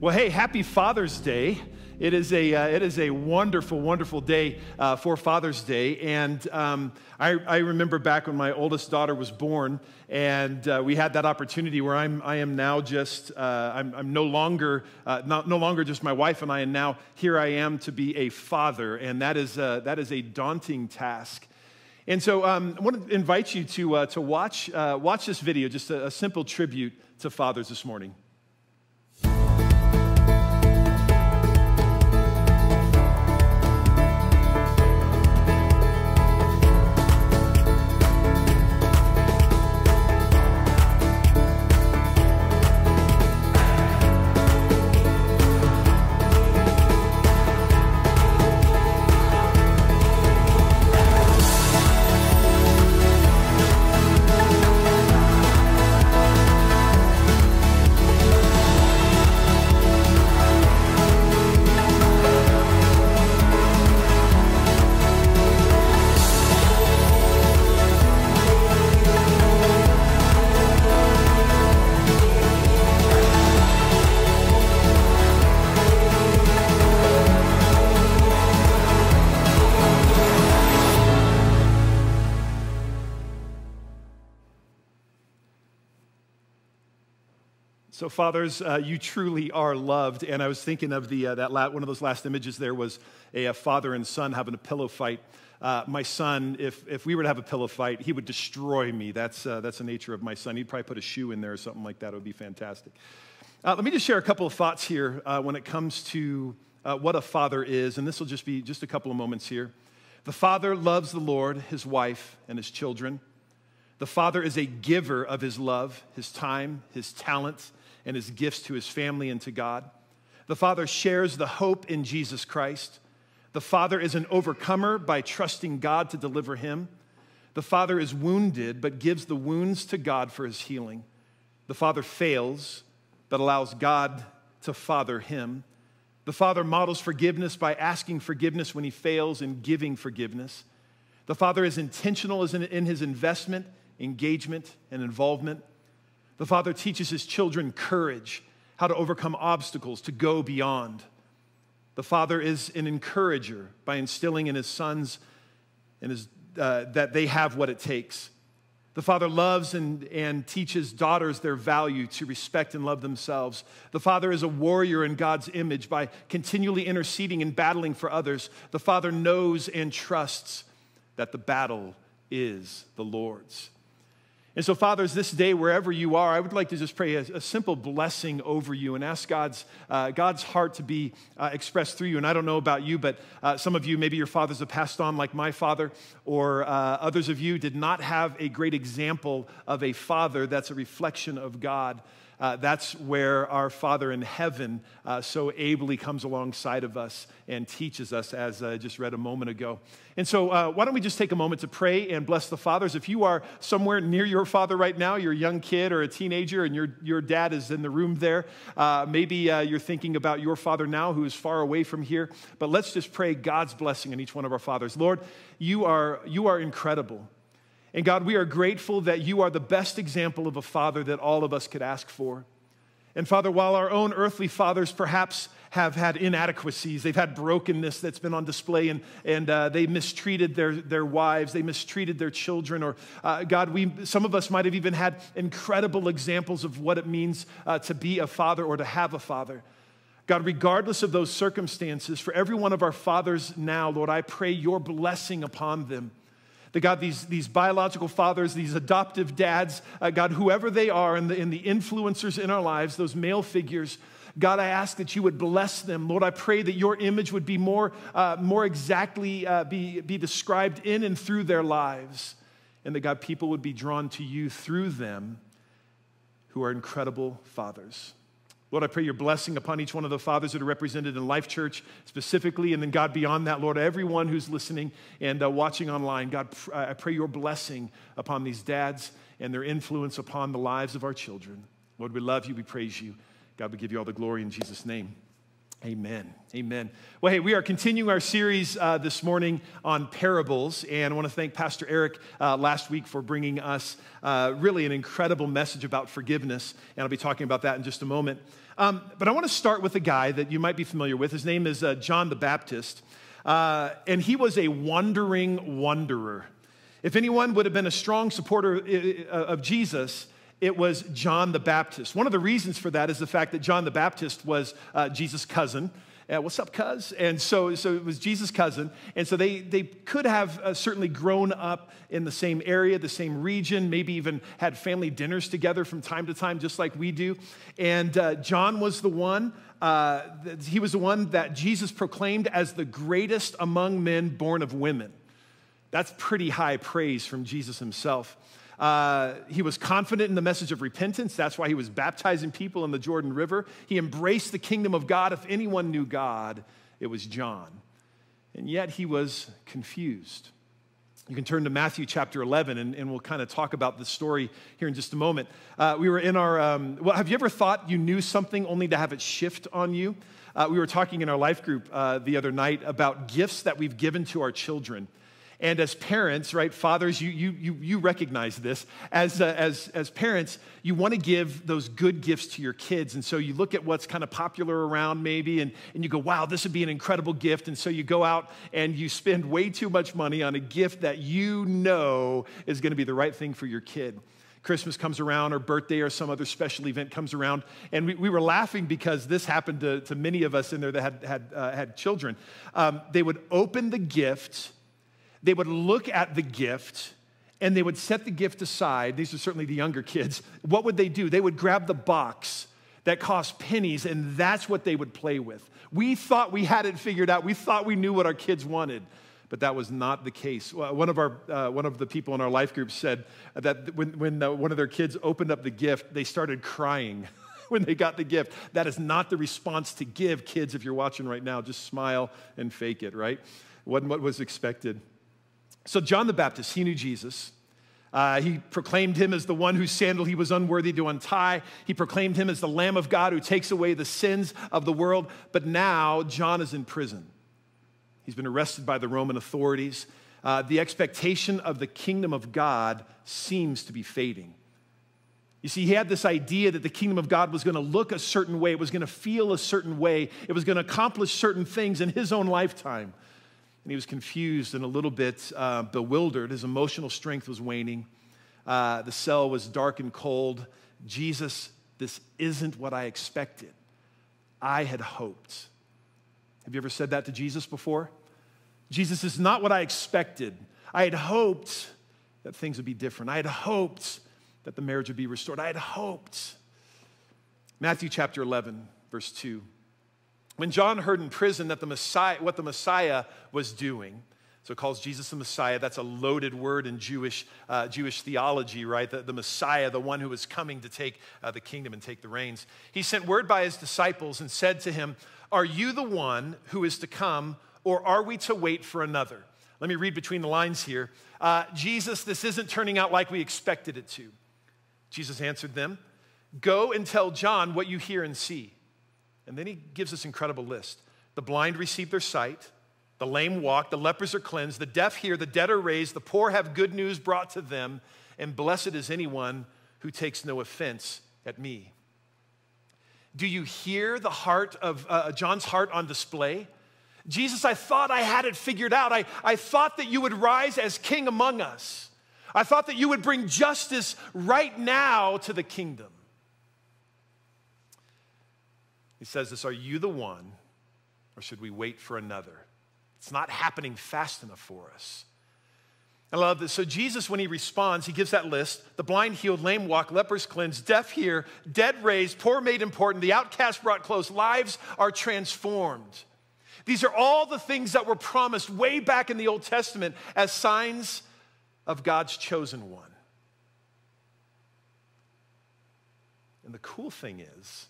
Well, hey, happy Father's Day. It is a, uh, it is a wonderful, wonderful day uh, for Father's Day. And um, I, I, remember back when my oldest daughter was born, and uh, we had that opportunity where I'm, I am now just, uh, I'm, I'm, no longer, uh, not, no longer just my wife and I, and now here I am to be a father. And that is, uh, that is a daunting task. And so um, I want to invite you to, to watch, watch this video, just a, a simple tribute to fathers this morning. Fathers, uh, you truly are loved. And I was thinking of the, uh, that la- one of those last images there was a, a father and son having a pillow fight. Uh, my son, if, if we were to have a pillow fight, he would destroy me. That's, uh, that's the nature of my son. He'd probably put a shoe in there or something like that. It would be fantastic. Uh, let me just share a couple of thoughts here uh, when it comes to what a father is. And this will just be just a couple of moments here. The father loves the Lord, his wife, and his children. The father is a giver of his love, his time, his talents and his gifts to his family and to God. The Father shares the hope in Jesus Christ. The Father is an overcomer by trusting God to deliver him. The Father is wounded, but gives the wounds to God for his healing. The Father fails, but allows God to father him. The Father models forgiveness by asking forgiveness when he fails and giving forgiveness. The Father is intentional in his investment, engagement, and involvement. The Father teaches his children courage, how to overcome obstacles, to go beyond. The Father is an encourager by instilling in his sons and his, uh, that they have what it takes. The Father loves and, and teaches daughters their value to respect and love themselves. The Father is a warrior in God's image by continually interceding and battling for others. The Father knows and trusts that the battle is the Lord's. And so, fathers, this day, wherever you are, I would like to just pray a, a simple blessing over you and ask God's, uh, God's heart to be uh, expressed through you. And I don't know about you, but uh, some of you, maybe your fathers have passed on, like my father, or uh, others of you did not have a great example of a father that's a reflection of God uh, that's where our Father in heaven uh, so ably comes alongside of us and teaches us, as I just read a moment ago. And so, uh, why don't we just take a moment to pray and bless the fathers? If you are somewhere near your father right now, you're a young kid or a teenager, and your, your dad is in the room there, uh, maybe uh, you're thinking about your father now who is far away from here. But let's just pray God's blessing on each one of our fathers. Lord, you are, you are incredible. And God, we are grateful that you are the best example of a father that all of us could ask for. And Father, while our own earthly fathers perhaps have had inadequacies, they've had brokenness that's been on display, and, and uh, they mistreated their, their wives, they mistreated their children, or uh, God, we, some of us might have even had incredible examples of what it means uh, to be a father or to have a father. God, regardless of those circumstances, for every one of our fathers now, Lord, I pray your blessing upon them. That God, these, these biological fathers, these adoptive dads, uh, God, whoever they are, and the, and the influencers in our lives, those male figures, God, I ask that you would bless them. Lord, I pray that your image would be more, uh, more exactly uh, be, be described in and through their lives. And that, God, people would be drawn to you through them who are incredible fathers. Lord, I pray your blessing upon each one of the fathers that are represented in Life Church specifically, and then God, beyond that, Lord, everyone who's listening and uh, watching online, God, I pray your blessing upon these dads and their influence upon the lives of our children. Lord, we love you, we praise you. God, we give you all the glory in Jesus' name. Amen. Amen. Well, hey, we are continuing our series uh, this morning on parables, and I want to thank Pastor Eric uh, last week for bringing us uh, really an incredible message about forgiveness, and I'll be talking about that in just a moment. Um, but I want to start with a guy that you might be familiar with. His name is uh, John the Baptist, uh, and he was a wandering wanderer. If anyone would have been a strong supporter uh, of Jesus, it was John the Baptist. One of the reasons for that is the fact that John the Baptist was uh, Jesus' cousin. Uh, what's up, cuz? And so, so it was Jesus' cousin. And so they, they could have uh, certainly grown up in the same area, the same region, maybe even had family dinners together from time to time, just like we do. And uh, John was the one, uh, he was the one that Jesus proclaimed as the greatest among men born of women. That's pretty high praise from Jesus himself. Uh, he was confident in the message of repentance. That's why he was baptizing people in the Jordan River. He embraced the kingdom of God. If anyone knew God, it was John. And yet he was confused. You can turn to Matthew chapter 11, and, and we'll kind of talk about the story here in just a moment. Uh, we were in our, um, well, have you ever thought you knew something only to have it shift on you? Uh, we were talking in our life group uh, the other night about gifts that we've given to our children. And as parents, right, fathers, you, you, you, you recognize this. As, uh, as, as parents, you want to give those good gifts to your kids. And so you look at what's kind of popular around maybe, and, and you go, wow, this would be an incredible gift. And so you go out and you spend way too much money on a gift that you know is going to be the right thing for your kid. Christmas comes around or birthday or some other special event comes around. And we, we were laughing because this happened to, to many of us in there that had, had, uh, had children. Um, they would open the gift they would look at the gift and they would set the gift aside. These are certainly the younger kids. What would they do? They would grab the box that cost pennies and that's what they would play with. We thought we had it figured out. We thought we knew what our kids wanted but that was not the case. One of, our, uh, one of the people in our life group said that when, when uh, one of their kids opened up the gift, they started crying when they got the gift. That is not the response to give, kids, if you're watching right now. Just smile and fake it, right? Wasn't what was expected. So, John the Baptist, he knew Jesus. Uh, he proclaimed him as the one whose sandal he was unworthy to untie. He proclaimed him as the Lamb of God who takes away the sins of the world. But now, John is in prison. He's been arrested by the Roman authorities. Uh, the expectation of the kingdom of God seems to be fading. You see, he had this idea that the kingdom of God was going to look a certain way, it was going to feel a certain way, it was going to accomplish certain things in his own lifetime and he was confused and a little bit uh, bewildered. His emotional strength was waning. Uh, the cell was dark and cold. Jesus, this isn't what I expected. I had hoped. Have you ever said that to Jesus before? Jesus is not what I expected. I had hoped that things would be different. I had hoped that the marriage would be restored. I had hoped. Matthew chapter 11, verse 2. When John heard in prison that the Messiah, what the Messiah was doing, so it calls Jesus the Messiah. That's a loaded word in Jewish, uh, Jewish theology, right? The, the, Messiah, the one who was coming to take uh, the kingdom and take the reins. He sent word by his disciples and said to him, Are you the one who is to come, or are we to wait for another? Let me read between the lines here. Uh, Jesus, this isn't turning out like we expected it to. Jesus answered them, Go and tell John what you hear and see. And then he gives this incredible list the blind receive their sight, the lame walk, the lepers are cleansed, the deaf hear, the dead are raised, the poor have good news brought to them, and blessed is anyone who takes no offense at me. Do you hear the heart of uh, John's heart on display? Jesus, I thought I had it figured out. I, I thought that you would rise as king among us. I thought that you would bring justice right now to the kingdom. He says this Are you the one, or should we wait for another? It's not happening fast enough for us. I love this. So, Jesus, when he responds, he gives that list the blind healed, lame walk, lepers cleansed, deaf hear, dead raised, poor made important, the outcast brought close, lives are transformed. These are all the things that were promised way back in the Old Testament as signs of God's chosen one. And the cool thing is,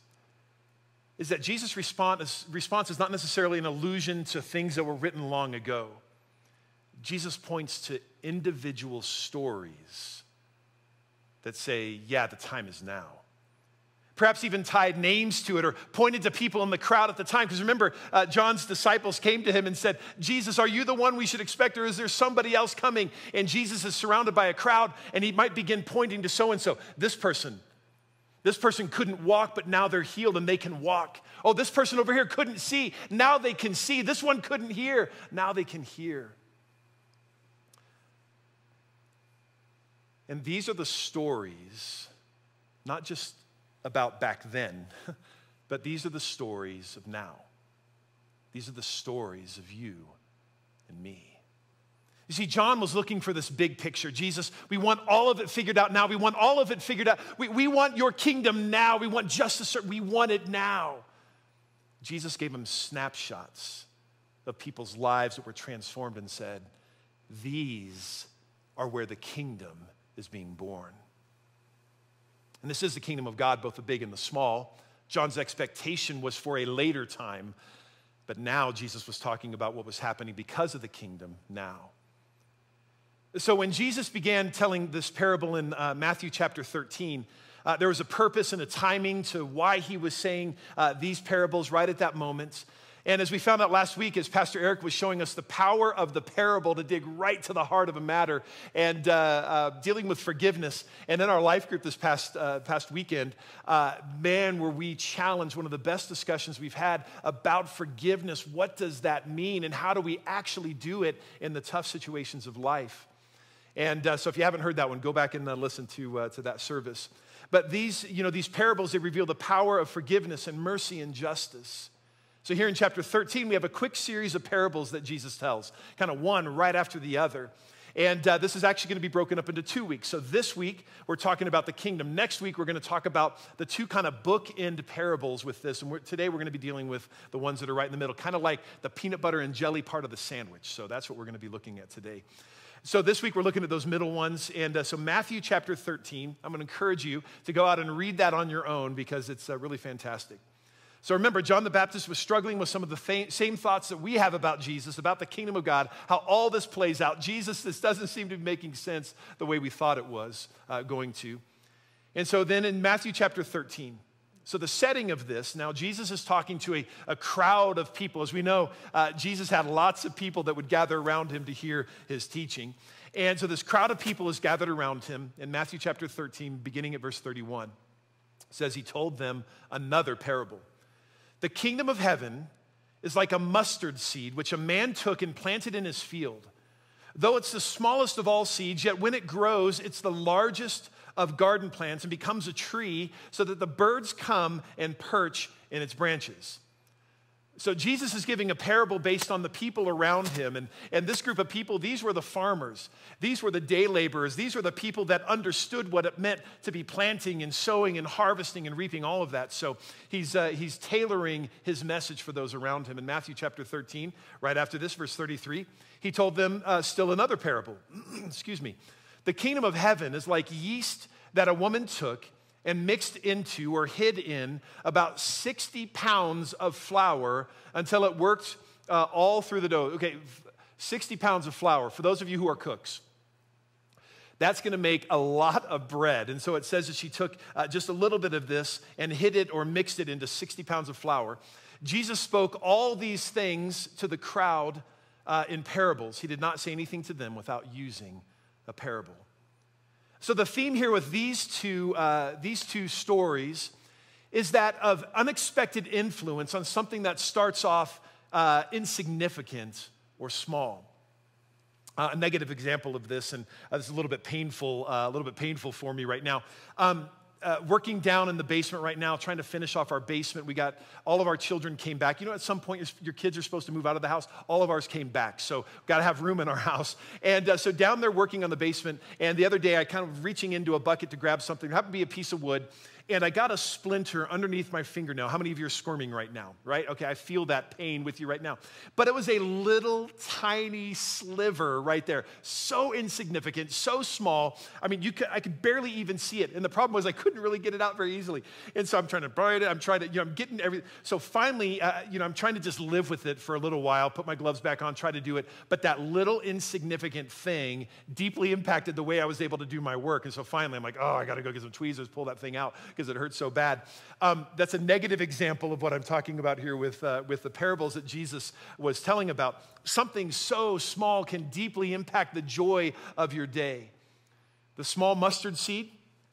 is that Jesus' response, response is not necessarily an allusion to things that were written long ago. Jesus points to individual stories that say, yeah, the time is now. perhaps even tied names to it or pointed to people in the crowd at the time. Because remember, uh, John's disciples came to him and said, Jesus, are you the one we should expect, or is there somebody else coming? And Jesus is surrounded by a crowd, and he might begin pointing to so and so. This person, this person couldn't walk, but now they're healed and they can walk. Oh, this person over here couldn't see. Now they can see. This one couldn't hear. Now they can hear. And these are the stories, not just about back then, but these are the stories of now. These are the stories of you and me. You see, John was looking for this big picture. Jesus, we want all of it figured out now. We want all of it figured out. We, we want your kingdom now. We want justice. We want it now. Jesus gave him snapshots of people's lives that were transformed and said, These are where the kingdom is being born. And this is the kingdom of God, both the big and the small. John's expectation was for a later time, but now Jesus was talking about what was happening because of the kingdom now. So when Jesus began telling this parable in uh, Matthew chapter 13, uh, there was a purpose and a timing to why he was saying uh, these parables right at that moment. And as we found out last week, as Pastor Eric was showing us the power of the parable to dig right to the heart of a matter and uh, uh, dealing with forgiveness. And in our life group this past, uh, past weekend, uh, man, were we challenged, one of the best discussions we've had about forgiveness. What does that mean? And how do we actually do it in the tough situations of life? And uh, so if you haven't heard that one, go back and uh, listen to, to that service. But these, you know, these parables, they reveal the power of forgiveness and mercy and justice. So, here in chapter 13, we have a quick series of parables that Jesus tells, kind of one right after the other. And uh, this is actually going to be broken up into two weeks. So, this week, we're talking about the kingdom. Next week, we're going to talk about the two kind of bookend parables with this. And we're, today, we're going to be dealing with the ones that are right in the middle, kind of like the peanut butter and jelly part of the sandwich. So, that's what we're going to be looking at today. So this week we're looking at those middle ones. And uh, so Matthew chapter 13, I'm going to encourage you to go out and read that on your own because it's uh, really fantastic. So remember, John the Baptist was struggling with some of the th- same thoughts that we have about Jesus, about the kingdom of God, how all this plays out. Jesus, this doesn't seem to be making sense the way we thought it was uh, going to. And so then in Matthew chapter 13, so, the setting of this now, Jesus is talking to a, a crowd of people. As we know, uh, Jesus had lots of people that would gather around him to hear his teaching. And so, this crowd of people is gathered around him in Matthew chapter 13, beginning at verse 31. Says, He told them another parable. The kingdom of heaven is like a mustard seed, which a man took and planted in his field. Though it's the smallest of all seeds, yet when it grows, it's the largest of garden plants and becomes a tree so that the birds come and perch in its branches. So Jesus is giving a parable based on the people around him. And, and this group of people, these were the farmers. These were the day laborers. These were the people that understood what it meant to be planting and sowing and harvesting and reaping all of that. So he's, uh, he's tailoring his message for those around him. In Matthew chapter 13, right after this, verse 33, he told them uh, still another parable. Excuse me. The kingdom of heaven is like yeast that a woman took and mixed into or hid in about 60 pounds of flour until it worked uh, all through the dough. Okay, 60 pounds of flour. For those of you who are cooks, that's going to make a lot of bread. And so it says that she took uh, just a little bit of this and hid it or mixed it into 60 pounds of flour. Jesus spoke all these things to the crowd uh, in parables. He did not say anything to them without using a parable. So, the theme here with these two, uh, these two stories is that of unexpected influence on something that starts off uh, insignificant or small. Uh, a negative example of this, and uh, this is a little bit painful, uh, a little bit painful for me right now. Um, uh, working down in the basement right now, trying to finish off our basement. We got all of our children came back. You know, at some point, your kids are supposed to move out of the house. All of ours came back. So, got to have room in our house. And uh, so, down there working on the basement. And the other day, I kind of reaching into a bucket to grab something. It happened to be a piece of wood and I got a splinter underneath my fingernail. How many of you are squirming right now, right? Okay, I feel that pain with you right now. But it was a little tiny sliver right there. So insignificant, so small. I mean, you could, I could barely even see it. And the problem was I couldn't really get it out very easily. And so I'm trying to bite it. I'm trying to, you know, I'm getting everything. So finally, uh, you know, I'm trying to just live with it for a little while, put my gloves back on, try to do it. But that little insignificant thing deeply impacted the way I was able to do my work. And so finally, I'm like, oh, I got to go get some tweezers, pull that thing out because it hurts so bad. Um, that's a negative example of what I'm talking about here with, uh, with the parables that Jesus was telling about. Something so small can deeply impact the joy of your day. The small mustard seed,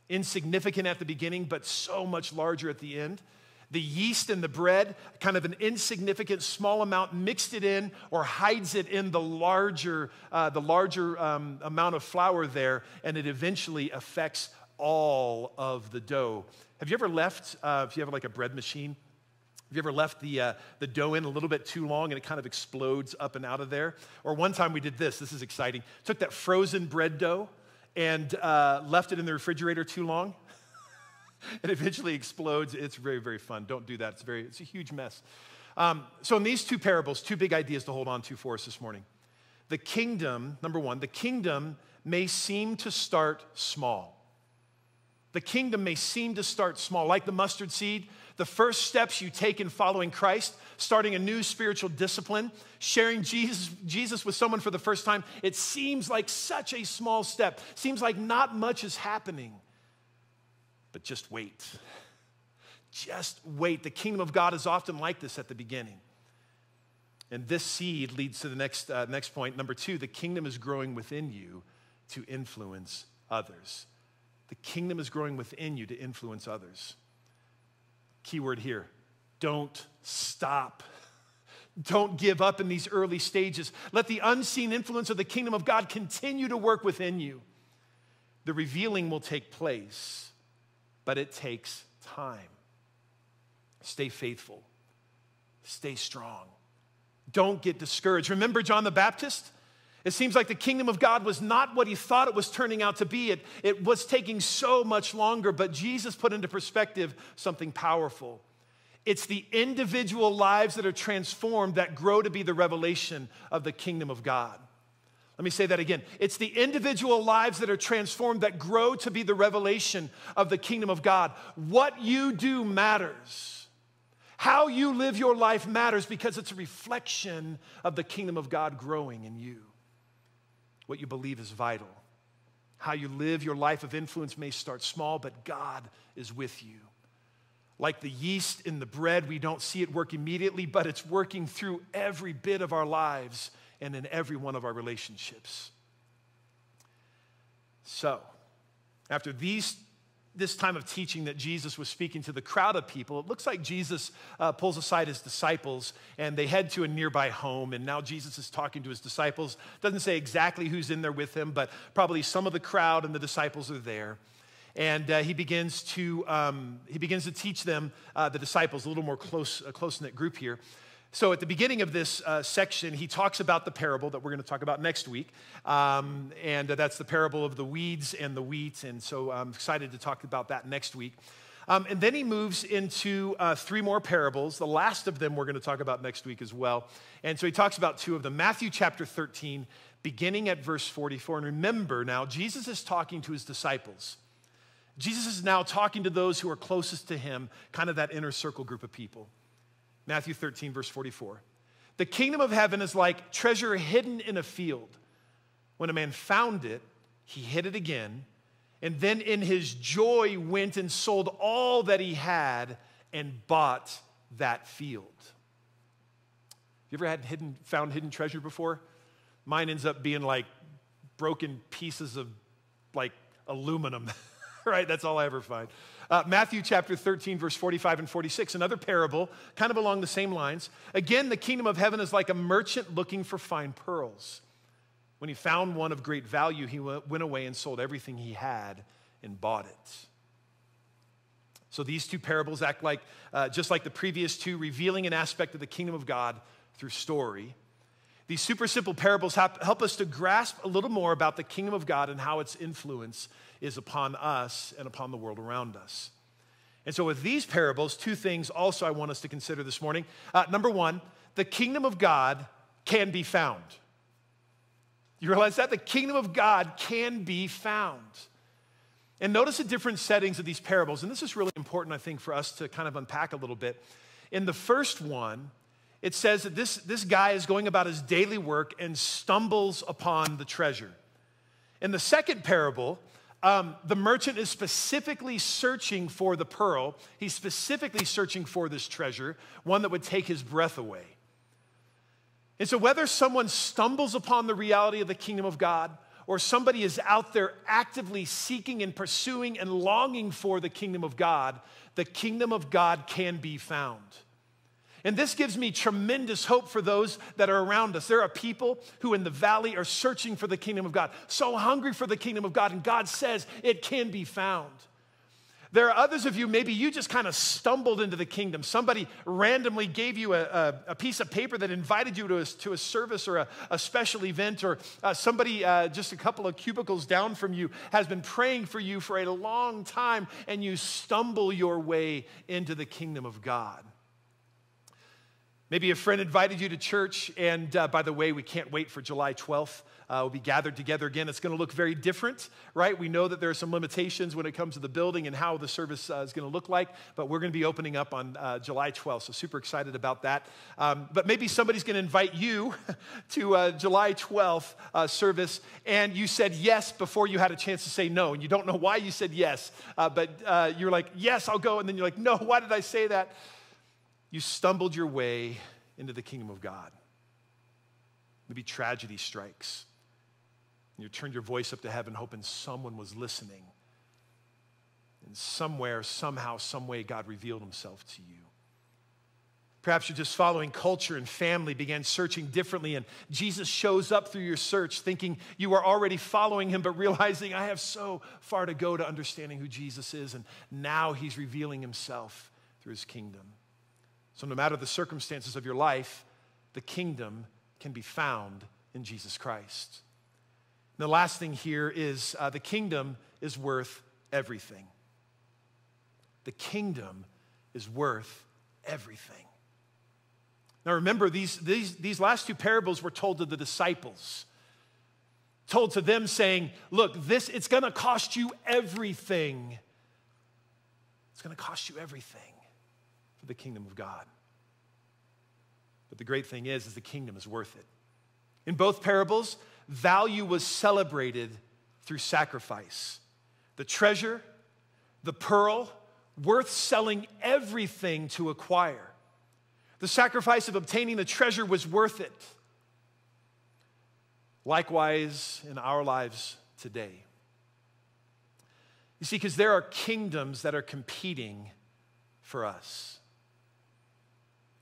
insignificant at the beginning, but so much larger at the end. The yeast and the bread, kind of an insignificant small amount, mixed it in or hides it in the larger, uh, the larger um, amount of flour there, and it eventually affects all of the dough. Have you ever left, uh, if you have like a bread machine, have you ever left the, uh, the dough in a little bit too long and it kind of explodes up and out of there? Or one time we did this, this is exciting. Took that frozen bread dough and uh, left it in the refrigerator too long. it eventually explodes. It's very, very fun. Don't do that. It's, very, it's a huge mess. Um, so, in these two parables, two big ideas to hold on to for us this morning. The kingdom, number one, the kingdom may seem to start small. The kingdom may seem to start small, like the mustard seed. The first steps you take in following Christ, starting a new spiritual discipline, sharing Jesus, Jesus with someone for the first time, it seems like such a small step. Seems like not much is happening. But just wait. Just wait. The kingdom of God is often like this at the beginning. And this seed leads to the next, uh, next point. Number two, the kingdom is growing within you to influence others. The kingdom is growing within you to influence others. Keyword here don't stop. Don't give up in these early stages. Let the unseen influence of the kingdom of God continue to work within you. The revealing will take place but it takes time. Stay faithful, stay strong. Don't get discouraged. Remember John the Baptist? It seems like the kingdom of God was not what he thought it was turning out to be. It, it was taking so much longer, but Jesus put into perspective something powerful. It's the individual lives that are transformed that grow to be the revelation of the kingdom of God. Let me say that again. It's the individual lives that are transformed that grow to be the revelation of the kingdom of God. What you do matters. How you live your life matters because it's a reflection of the kingdom of God growing in you. What you believe is vital. How you live your life of influence may start small, but God is with you. Like the yeast in the bread, we don't see it work immediately, but it's working through every bit of our lives and in every one of our relationships. So, after these this time of teaching that Jesus was speaking to the crowd of people, it looks like Jesus uh, pulls aside his disciples and they head to a nearby home. And now Jesus is talking to his disciples. Doesn't say exactly who's in there with him, but probably some of the crowd and the disciples are there. And uh, he begins to um, he begins to teach them uh, the disciples a little more close close knit group here. So, at the beginning of this uh, section, he talks about the parable that we're going to talk about next week. Um, and uh, that's the parable of the weeds and the wheat. And so, I'm excited to talk about that next week. Um, and then he moves into uh, three more parables. The last of them we're going to talk about next week as well. And so, he talks about two of them Matthew chapter 13, beginning at verse 44. And remember now, Jesus is talking to his disciples. Jesus is now talking to those who are closest to him, kind of that inner circle group of people. Matthew 13, verse 44. The kingdom of heaven is like treasure hidden in a field. When a man found it, he hid it again, and then in his joy went and sold all that he had and bought that field. You ever had hidden, found hidden treasure before? Mine ends up being like broken pieces of like aluminum, right? That's all I ever find. Uh, Matthew chapter 13, verse 45 and 46, another parable, kind of along the same lines. Again, the kingdom of heaven is like a merchant looking for fine pearls. When he found one of great value, he went away and sold everything he had and bought it. So these two parables act like, uh, just like the previous two, revealing an aspect of the kingdom of God through story. These super simple parables help us to grasp a little more about the kingdom of God and how its influence is upon us and upon the world around us. And so, with these parables, two things also I want us to consider this morning. Uh, number one, the kingdom of God can be found. You realize that? The kingdom of God can be found. And notice the different settings of these parables. And this is really important, I think, for us to kind of unpack a little bit. In the first one, it says that this, this guy is going about his daily work and stumbles upon the treasure. In the second parable, Um, the merchant is specifically searching for the pearl. He's specifically searching for this treasure, one that would take his breath away. And so, whether someone stumbles upon the reality of the kingdom of God, or somebody is out there actively seeking and pursuing and longing for the kingdom of God, the kingdom of God can be found. And this gives me tremendous hope for those that are around us. There are people who in the valley are searching for the kingdom of God, so hungry for the kingdom of God, and God says it can be found. There are others of you, maybe you just kind of stumbled into the kingdom. Somebody randomly gave you a, a, a piece of paper that invited you to a, to a service or a, special event, or uh, somebody uh, just a couple of cubicles down from you has been praying for you for a long time, and you stumble your way into the kingdom of God. Maybe a friend invited you to church, and uh, by the way, we can't wait for July 12th. Uh, we'll be gathered together again. It's going to look very different, right? We know that there are some limitations when it comes to the building and how the service uh, is going to look like, but we're going to be opening up on uh, July 12th, so super excited about that. Um, but maybe somebody's going to invite you to uh, July 12th uh, service, and you said yes before you had a chance to say no, and you don't know why you said yes, but you're like, yes, I'll go, and then you're like, no, why did I say that? You stumbled your way into the kingdom of God. Maybe tragedy strikes. And you turned your voice up to heaven, hoping someone was listening. And somewhere, somehow, some way, God revealed himself to you. Perhaps you're just following culture and family, began searching differently, and Jesus shows up through your search, thinking you are already following him, but realizing I have so far to go to understanding who Jesus is, and now he's revealing himself through his kingdom. So, no matter the circumstances of your life, the kingdom can be found in Jesus Christ. And the last thing here is uh, the kingdom is worth everything. The kingdom is worth everything. Now, remember, these, these, these last two parables were told to the disciples, told to them saying, Look, this, it's gonna cost you everything. It's gonna cost you everything for the kingdom of God. But the great thing is, is the kingdom is worth it. In both parables, value was celebrated through sacrifice. The treasure, the pearl, worth selling everything to acquire. The sacrifice of obtaining the treasure was worth it. Likewise, in our lives today. You see, because there are kingdoms that are competing for us.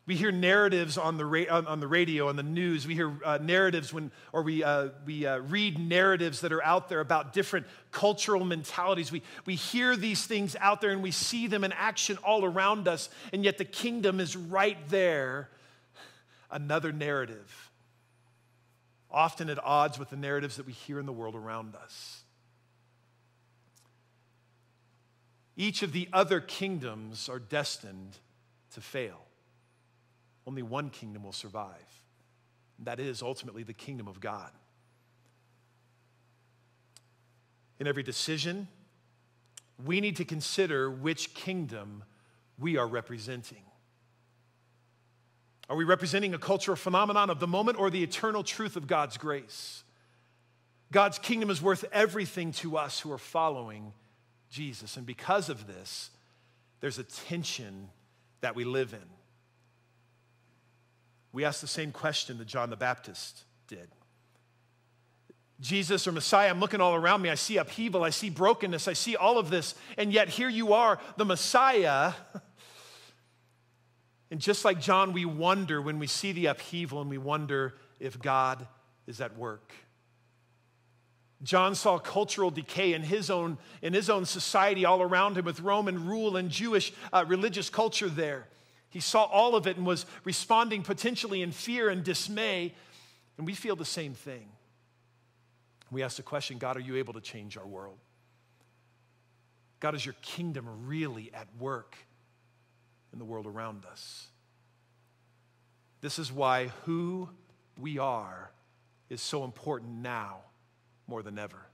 We hear narratives on the, ra- on, the radio, on the news. We hear uh, narratives when, or we, uh, we uh, read narratives that are out there about different cultural mentalities. We, we hear these things out there and we see them in action all around us, and yet the kingdom is right there. Another narrative, often at odds with the narratives that we hear in the world around us. Each of the other kingdoms are destined to fail only one kingdom will survive. That is ultimately the kingdom of God. In every decision, we need to consider which kingdom we are representing. Are we representing a cultural phenomenon of the moment or the eternal truth of God's grace? God's kingdom is worth everything to us who are following Jesus. And because of this, there's a tension that we live in we ask the same question that John the Baptist did. Jesus or Messiah, I'm looking all around me. I see upheaval, I see brokenness, I see all of this, and yet here you are, the Messiah. And just like John, we wonder when we see the upheaval and we wonder if God is at work. John saw cultural decay in his own, in his own society all around him with Roman rule and Jewish uh, religious culture there. He saw all of it and was responding potentially in fear and dismay. And we feel the same thing. We ask the question God, are you able to change our world? God, is your kingdom really at work in the world around us? This is why who we are is so important now more than ever.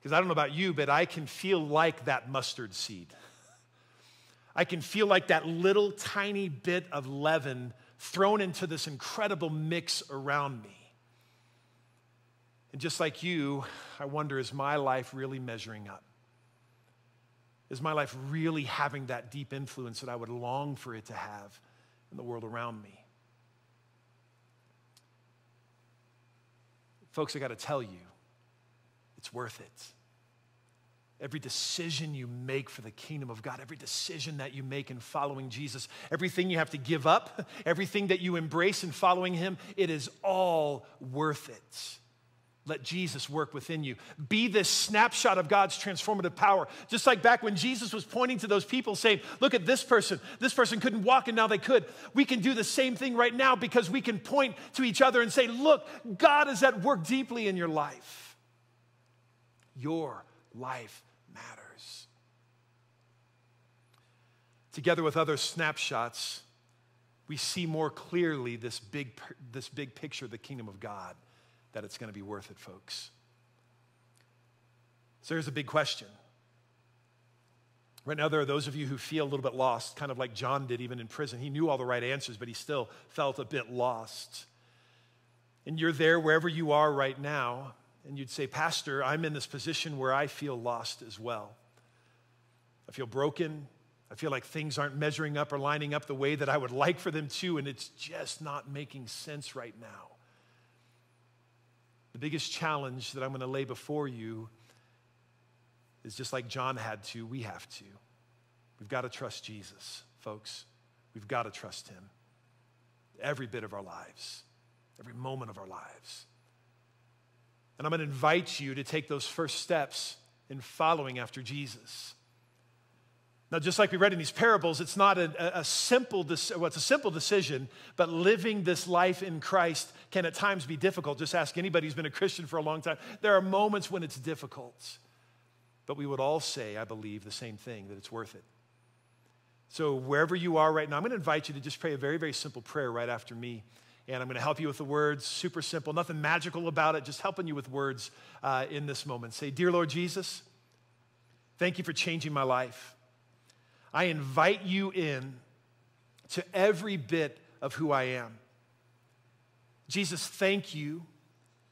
Because I don't know about you, but I can feel like that mustard seed. I can feel like that little tiny bit of leaven thrown into this incredible mix around me. And just like you, I wonder is my life really measuring up? Is my life really having that deep influence that I would long for it to have in the world around me? Folks, I got to tell you, it's worth it. Every decision you make for the kingdom of God, every decision that you make in following Jesus, everything you have to give up, everything that you embrace in following Him, it is all worth it. Let Jesus work within you. Be this snapshot of God's transformative power. Just like back when Jesus was pointing to those people saying, Look at this person. This person couldn't walk and now they could. We can do the same thing right now because we can point to each other and say, Look, God is at work deeply in your life. Your life matters. Together with other snapshots, we see more clearly this big, this big picture of the kingdom of God that it's going to be worth it, folks. So here's a big question. Right now, there are those of you who feel a little bit lost, kind of like John did even in prison. He knew all the right answers, but he still felt a bit lost. And you're there wherever you are right now, and you'd say, Pastor, I'm in this position where I feel lost as well. I feel broken. I feel like things aren't measuring up or lining up the way that I would like for them to, and it's just not making sense right now. The biggest challenge that I'm going to lay before you is just like John had to, we have to. We've got to trust Jesus, folks. We've got to trust him every bit of our lives, every moment of our lives. And I'm going to invite you to take those first steps in following after Jesus. Now, just like we read in these parables, it's not a, a simple, well, it's a simple decision, but living this life in Christ can at times be difficult. Just ask anybody who's been a Christian for a long time. There are moments when it's difficult, but we would all say, I believe, the same thing that it's worth it. So, wherever you are right now, I'm going to invite you to just pray a very, very simple prayer right after me. And I'm going to help you with the words, super simple, nothing magical about it, just helping you with words uh, in this moment. Say, Dear Lord Jesus, thank you for changing my life. I invite you in to every bit of who I am. Jesus, thank you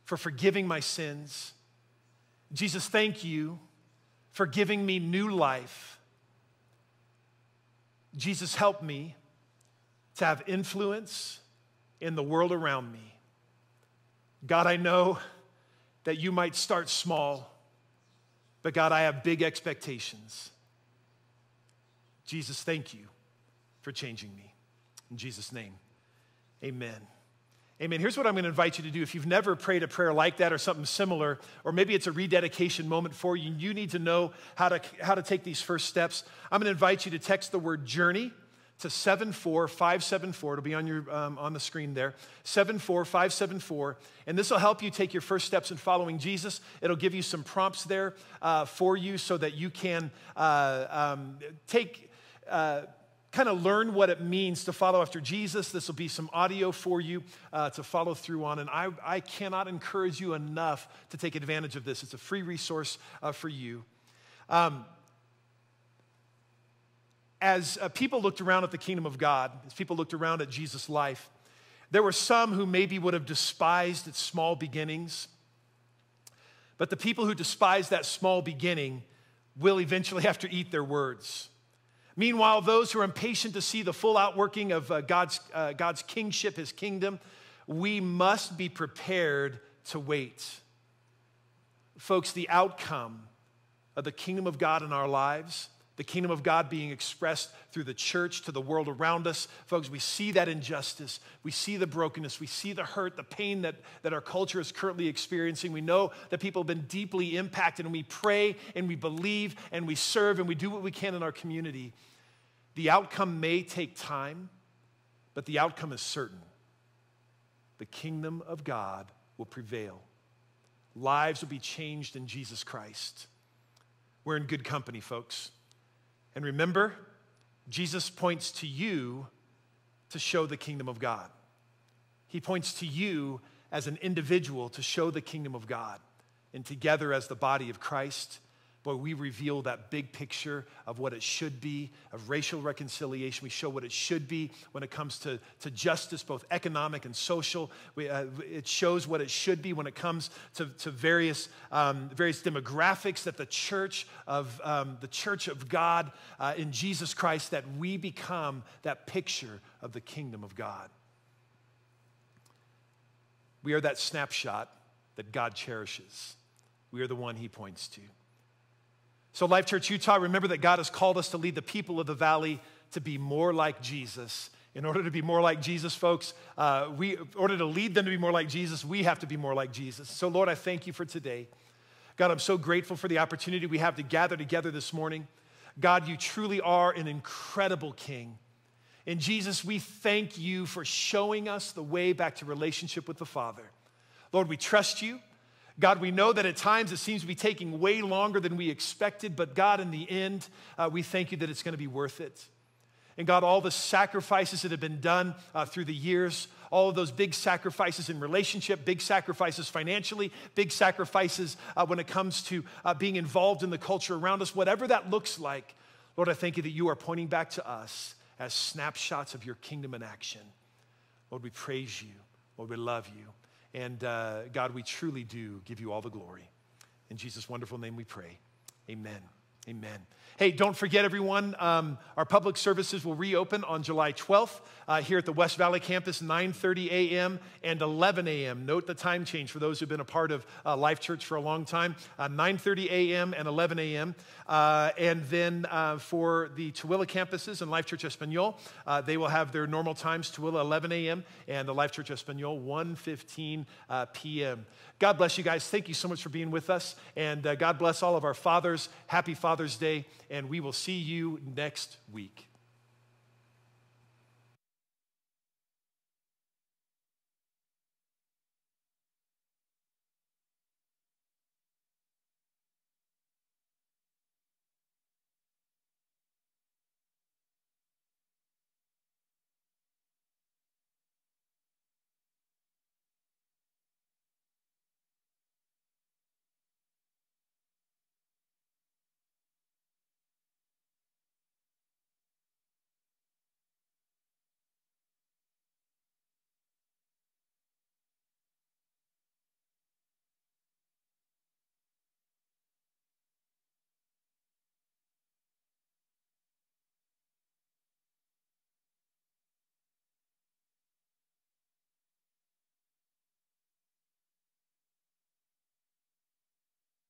for forgiving my sins. Jesus, thank you for giving me new life. Jesus, help me to have influence in the world around me. God, I know that you might start small, but God, I have big expectations. Jesus, thank you for changing me. In Jesus' name, amen. Amen. Here's what I'm going to invite you to do. If you've never prayed a prayer like that or something similar, or maybe it's a rededication moment for you, you need to know how to, how to take these first steps. I'm going to invite you to text the word journey to 74574. It'll be on, your, um, on the screen there. 74574. And this will help you take your first steps in following Jesus. It'll give you some prompts there uh, for you so that you can uh, um, take uh, kind of learn what it means to follow after Jesus. This will be some audio for you uh, to follow through on. And I, I cannot encourage you enough to take advantage of this. It's a free resource uh, for you. Um, as uh, people looked around at the kingdom of God, as people looked around at Jesus' life, there were some who maybe would have despised its small beginnings. But the people who despise that small beginning will eventually have to eat their words. Meanwhile, those who are impatient to see the full outworking of uh, God's, uh, God's kingship, his kingdom, we must be prepared to wait. Folks, the outcome of the kingdom of God in our lives, the kingdom of God being expressed through the church to the world around us, folks, we see that injustice. We see the brokenness. We see the hurt, the pain that, that our culture is currently experiencing. We know that people have been deeply impacted, and we pray and we believe and we serve and we do what we can in our community. The outcome may take time, but the outcome is certain. The kingdom of God will prevail. Lives will be changed in Jesus Christ. We're in good company, folks. And remember, Jesus points to you to show the kingdom of God. He points to you as an individual to show the kingdom of God. And together, as the body of Christ, boy, we reveal that big picture of what it should be, of racial reconciliation. We show what it should be when it comes to, to justice, both economic and social. We, uh, it shows what it should be when it comes to, to various, um, various demographics that the church of, um, the church of God uh, in Jesus Christ, that we become that picture of the kingdom of God. We are that snapshot that God cherishes. We are the one he points to. So, Life Church Utah, remember that God has called us to lead the people of the valley to be more like Jesus. In order to be more like Jesus, folks, uh, we, in order to lead them to be more like Jesus, we have to be more like Jesus. So, Lord, I thank you for today. God, I'm so grateful for the opportunity we have to gather together this morning. God, you truly are an incredible King. And Jesus, we thank you for showing us the way back to relationship with the Father. Lord, we trust you. God, we know that at times it seems to be taking way longer than we expected, but God, in the end, uh, we thank you that it's going to be worth it. And God, all the sacrifices that have been done uh, through the years, all of those big sacrifices in relationship, big sacrifices financially, big sacrifices uh, when it comes to uh, being involved in the culture around us, whatever that looks like, Lord, I thank you that you are pointing back to us as snapshots of your kingdom in action. Lord, we praise you. Lord, we love you. And uh, God, we truly do give you all the glory. In Jesus' wonderful name we pray. Amen. Amen. Hey, don't forget, everyone, um, our public services will reopen on July 12th uh, here at the West Valley campus, 9.30 a.m. and 11 a.m. Note the time change for those who've been a part of uh, Life Church for a long time, uh, 9.30 a.m. and 11 a.m. Uh, and then uh, for the Tooele campuses and Life Church Espanol, uh, they will have their normal times, Tooele 11 a.m. and the Life Church Espanol 1.15 p.m. God bless you guys. Thank you so much for being with us. And uh, God bless all of our fathers. Happy Father's Day and we will see you next week.